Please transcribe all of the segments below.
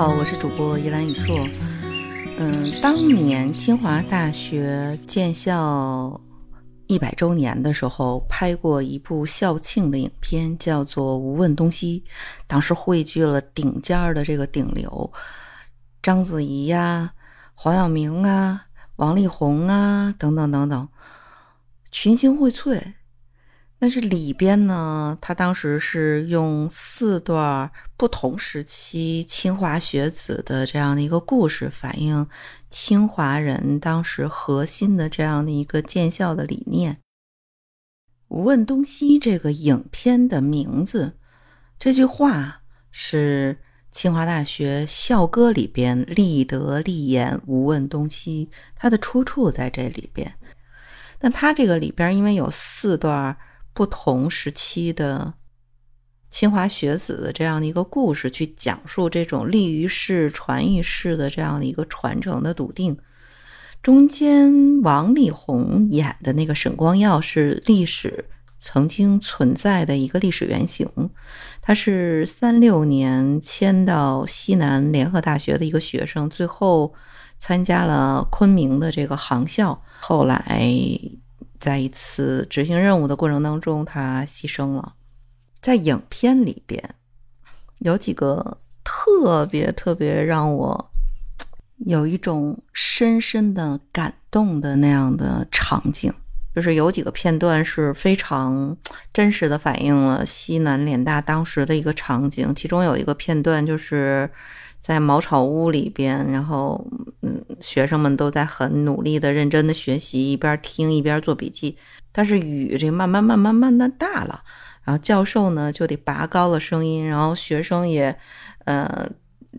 好，我是主播依兰雨硕。嗯，当年清华大学建校一百周年的时候，拍过一部校庆的影片，叫做《无问东西》。当时汇聚了顶尖的这个顶流，章子怡呀、黄晓明啊、王力宏啊等等等等，群星荟萃。但是里边呢，他当时是用四段不同时期清华学子的这样的一个故事，反映清华人当时核心的这样的一个建校的理念。无问东西这个影片的名字，这句话是清华大学校歌里边“立德立言，无问东西”，它的出处在这里边。但它这个里边因为有四段。不同时期的清华学子的这样的一个故事，去讲述这种立于世、传于世的这样的一个传承的笃定。中间王力宏演的那个沈光耀是历史曾经存在的一个历史原型，他是三六年迁到西南联合大学的一个学生，最后参加了昆明的这个航校，后来。在一次执行任务的过程当中，他牺牲了。在影片里边，有几个特别特别让我有一种深深的感动的那样的场景，就是有几个片段是非常真实的反映了西南联大当时的一个场景。其中有一个片段就是。在茅草屋里边，然后嗯，学生们都在很努力的、认真的学习，一边听一边做笔记。但是雨这慢慢、慢慢、慢慢大了，然后教授呢就得拔高了声音，然后学生也呃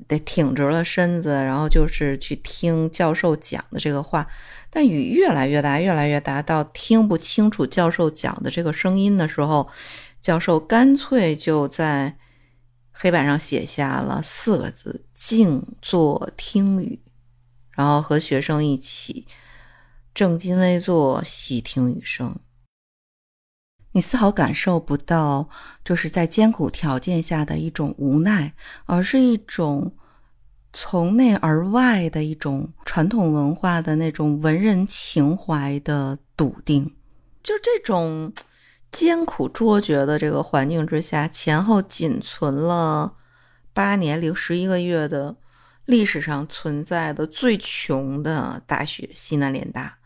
得挺直了身子，然后就是去听教授讲的这个话。但雨越来越大，越来越大，到听不清楚教授讲的这个声音的时候，教授干脆就在。黑板上写下了四个字：“静坐听雨”，然后和学生一起正襟危坐，细听雨声。你丝毫感受不到，就是在艰苦条件下的一种无奈，而是一种从内而外的一种传统文化的那种文人情怀的笃定，就这种。艰苦卓绝的这个环境之下，前后仅存了八年零十一个月的历史上存在的最穷的大学——西南联大，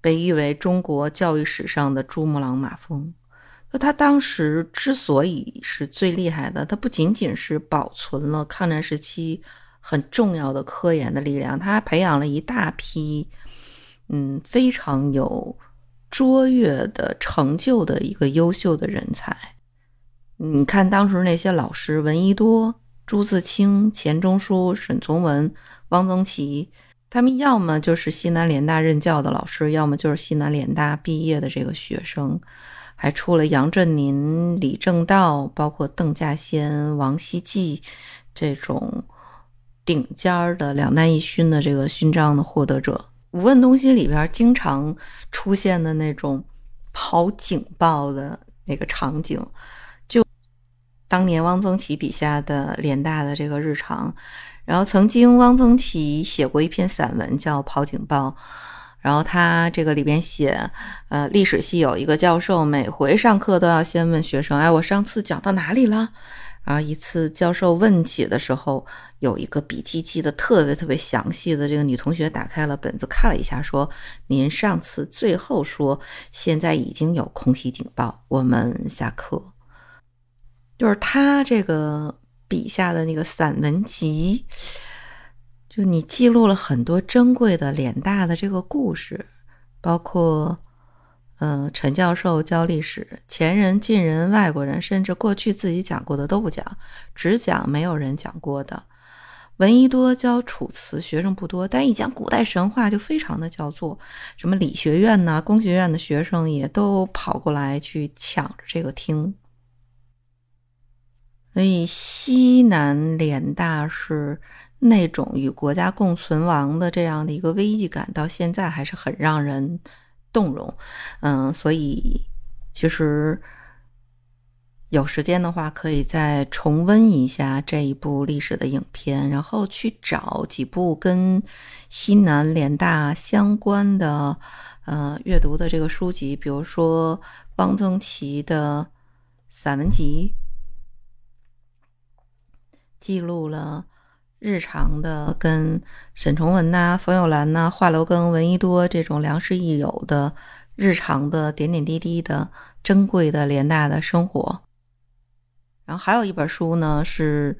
被誉为中国教育史上的珠穆朗玛峰。那他当时之所以是最厉害的，他不仅仅是保存了抗战时期很重要的科研的力量，他还培养了一大批嗯非常有。卓越的成就的一个优秀的人才，你看当时那些老师，闻一多、朱自清、钱钟书、沈从文、汪曾祺，他们要么就是西南联大任教的老师，要么就是西南联大毕业的这个学生，还出了杨振宁、李政道，包括邓稼先、王希季这种顶尖的两弹一勋的这个勋章的获得者。无问东西里边经常出现的那种跑警报的那个场景，就当年汪曾祺笔下的联大的这个日常。然后曾经汪曾祺写过一篇散文叫《跑警报》，然后他这个里边写，呃，历史系有一个教授，每回上课都要先问学生：“哎，我上次讲到哪里了？”然后一次教授问起的时候，有一个笔记记得特别特别详细的这个女同学打开了本子看了一下，说：“您上次最后说现在已经有空袭警报，我们下课。”就是他这个笔下的那个散文集，就你记录了很多珍贵的脸大的这个故事，包括。嗯，陈教授教历史，前人、近人、外国人，甚至过去自己讲过的都不讲，只讲没有人讲过的。闻一多教楚辞，学生不多，但一讲古代神话就非常的叫座。什么理学院呐、工学院的学生也都跑过来去抢着这个听。所以西南联大是那种与国家共存亡的这样的一个危机感，到现在还是很让人。动容，嗯，所以其实有时间的话，可以再重温一下这一部历史的影片，然后去找几部跟西南联大相关的呃阅读的这个书籍，比如说汪曾祺的散文集，记录了日常的跟沈从文呐、冯友兰呐、华罗庚、闻一多这种良师益友的日常的点点滴滴的珍贵的联大的生活。然后还有一本书呢，是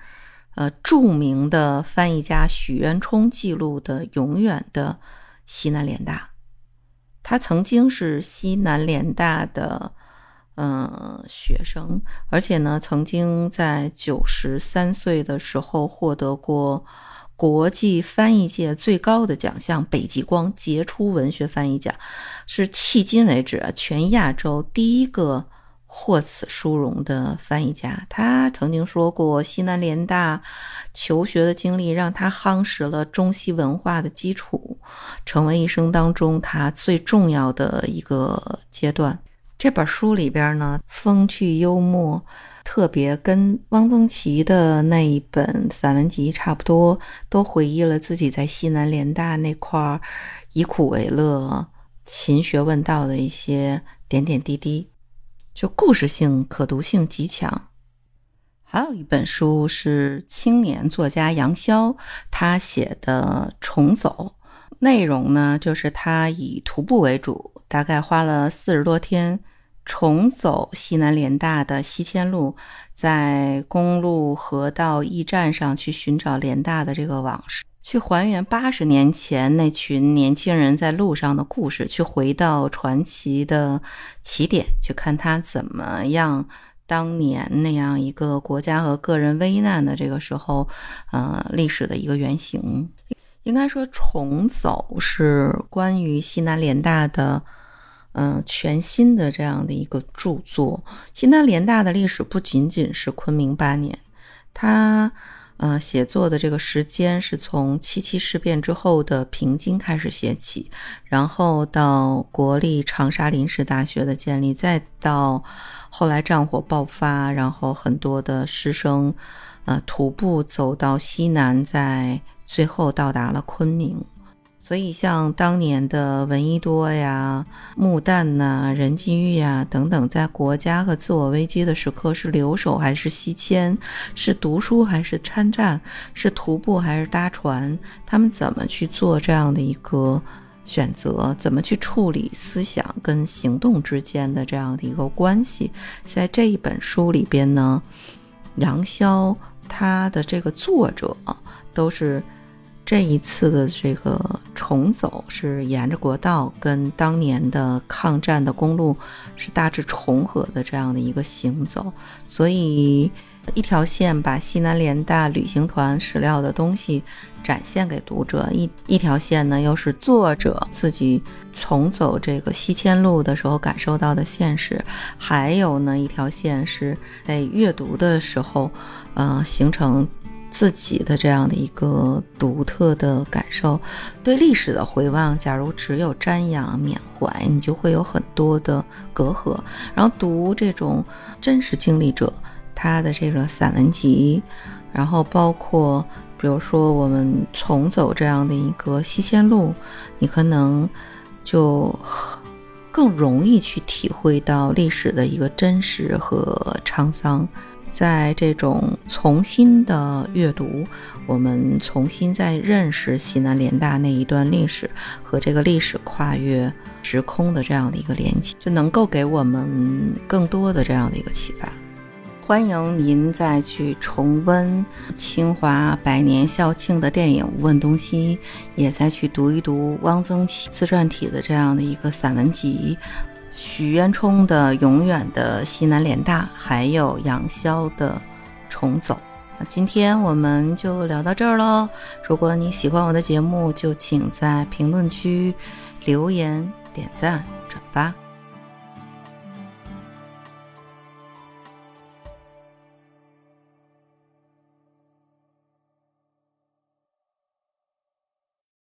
呃著名的翻译家许渊冲记录的永远的西南联大。他曾经是西南联大的呃学生，而且呢，曾经在九十三岁的时候获得过国际翻译界最高的奖项——北极光杰出文学翻译奖，是迄今为止全亚洲第一个。获此殊荣的翻译家，他曾经说过，西南联大求学的经历让他夯实了中西文化的基础，成为一生当中他最重要的一个阶段。这本书里边呢，风趣幽默，特别跟汪曾祺的那一本散文集差不多，都回忆了自己在西南联大那块儿以苦为乐、勤学问道的一些点点滴滴。就故事性、可读性极强。还有一本书是青年作家杨潇他写的《重走》，内容呢就是他以徒步为主，大概花了四十多天，重走西南联大的西迁路，在公路、河道、驿站上去寻找联大的这个往事。去还原八十年前那群年轻人在路上的故事，去回到传奇的起点，去看他怎么样当年那样一个国家和个人危难的这个时候，呃，历史的一个原型。应该说，重走是关于西南联大的，嗯，全新的这样的一个著作。西南联大的历史不仅仅是昆明八年，它。呃，写作的这个时间是从七七事变之后的平津开始写起，然后到国立长沙临时大学的建立，再到后来战火爆发，然后很多的师生呃徒步走到西南，在最后到达了昆明。所以，像当年的闻一多呀、穆旦呐、任继玉呀等等，在国家和自我危机的时刻，是留守还是西迁？是读书还是参战？是徒步还是搭船？他们怎么去做这样的一个选择？怎么去处理思想跟行动之间的这样的一个关系？在这一本书里边呢，杨潇他的这个作者都是。这一次的这个重走是沿着国道，跟当年的抗战的公路是大致重合的这样的一个行走，所以一条线把西南联大旅行团史料的东西展现给读者，一一条线呢又是作者自己重走这个西迁路的时候感受到的现实，还有呢一条线是在阅读的时候，呃形成。自己的这样的一个独特的感受，对历史的回望，假如只有瞻仰缅怀，你就会有很多的隔阂。然后读这种真实经历者他的这个散文集，然后包括比如说我们重走这样的一个西迁路，你可能就更容易去体会到历史的一个真实和沧桑。在这种重新的阅读，我们重新再认识西南联大那一段历史和这个历史跨越时空的这样的一个连接，就能够给我们更多的这样的一个启发。欢迎您再去重温清华百年校庆的电影《无问东西》，也再去读一读汪曾祺自传体的这样的一个散文集。许渊冲的《永远的西南联大》，还有杨潇的《重走》。那今天我们就聊到这儿喽。如果你喜欢我的节目，就请在评论区留言、点赞、转发。